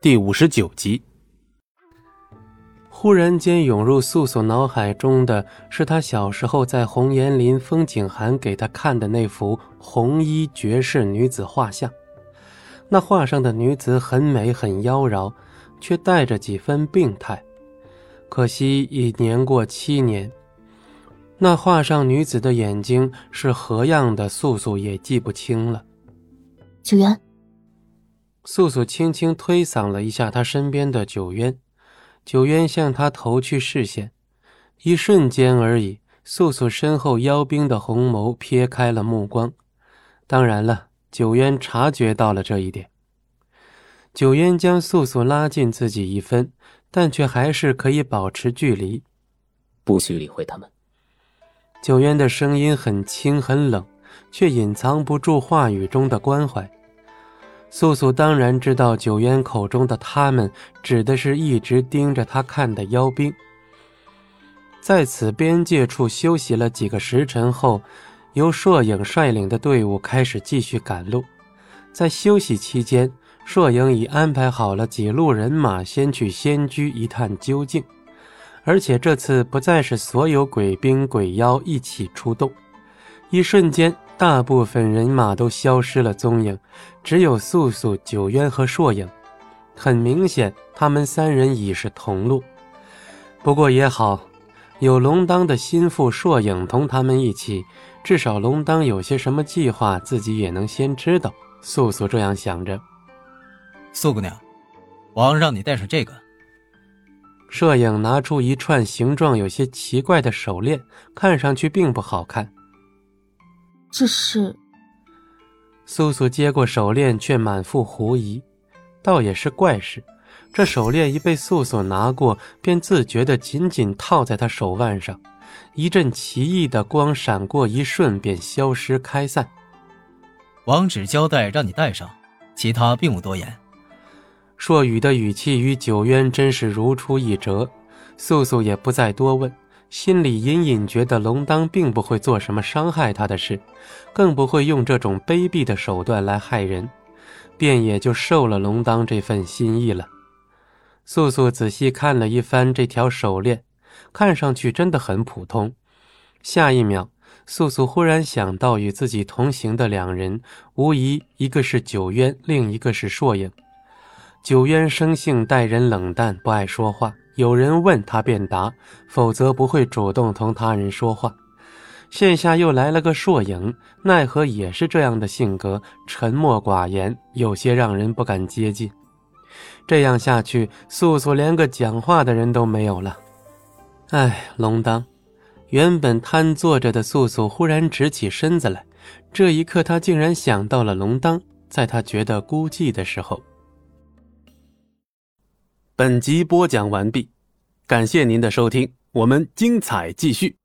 第五十九集。忽然间涌入素素脑海中的是他小时候在红岩林风景涵给他看的那幅红衣绝世女子画像。那画上的女子很美很妖娆，却带着几分病态。可惜已年过七年，那画上女子的眼睛是何样的，素素也记不清了。九渊。素素轻轻推搡了一下他身边的九渊，九渊向他投去视线，一瞬间而已。素素身后妖兵的红眸撇开了目光，当然了，九渊察觉到了这一点。九渊将素素拉近自己一分，但却还是可以保持距离，不许理会他们。九渊的声音很轻很冷，却隐藏不住话语中的关怀。素素当然知道，九渊口中的“他们”指的是一直盯着他看的妖兵。在此边界处休息了几个时辰后，由硕影率领的队伍开始继续赶路。在休息期间，硕影已安排好了几路人马，先去仙居一探究竟。而且这次不再是所有鬼兵鬼妖一起出动，一瞬间。大部分人马都消失了踪影，只有素素、九渊和硕影。很明显，他们三人已是同路。不过也好，有龙当的心腹硕影同他们一起，至少龙当有些什么计划，自己也能先知道。素素这样想着。素姑娘，王让你带上这个。摄影拿出一串形状有些奇怪的手链，看上去并不好看。这是。素素接过手链，却满腹狐疑。倒也是怪事，这手链一被素素拿过，便自觉地紧紧套在她手腕上。一阵奇异的光闪过，一瞬便消失开散。王只交代让你带上，其他并无多言。硕宇的语气与九渊真是如出一辙，素素也不再多问。心里隐隐觉得龙当并不会做什么伤害他的事，更不会用这种卑鄙的手段来害人，便也就受了龙当这份心意了。素素仔细看了一番这条手链，看上去真的很普通。下一秒，素素忽然想到与自己同行的两人，无疑一个是九渊，另一个是硕影。九渊生性待人冷淡，不爱说话。有人问他便答，否则不会主动同他人说话。现下又来了个硕影，奈何也是这样的性格，沉默寡言，有些让人不敢接近。这样下去，素素连个讲话的人都没有了。唉，龙当，原本瘫坐着的素素忽然直起身子来，这一刻，他竟然想到了龙当。在他觉得孤寂的时候。本集播讲完毕，感谢您的收听，我们精彩继续。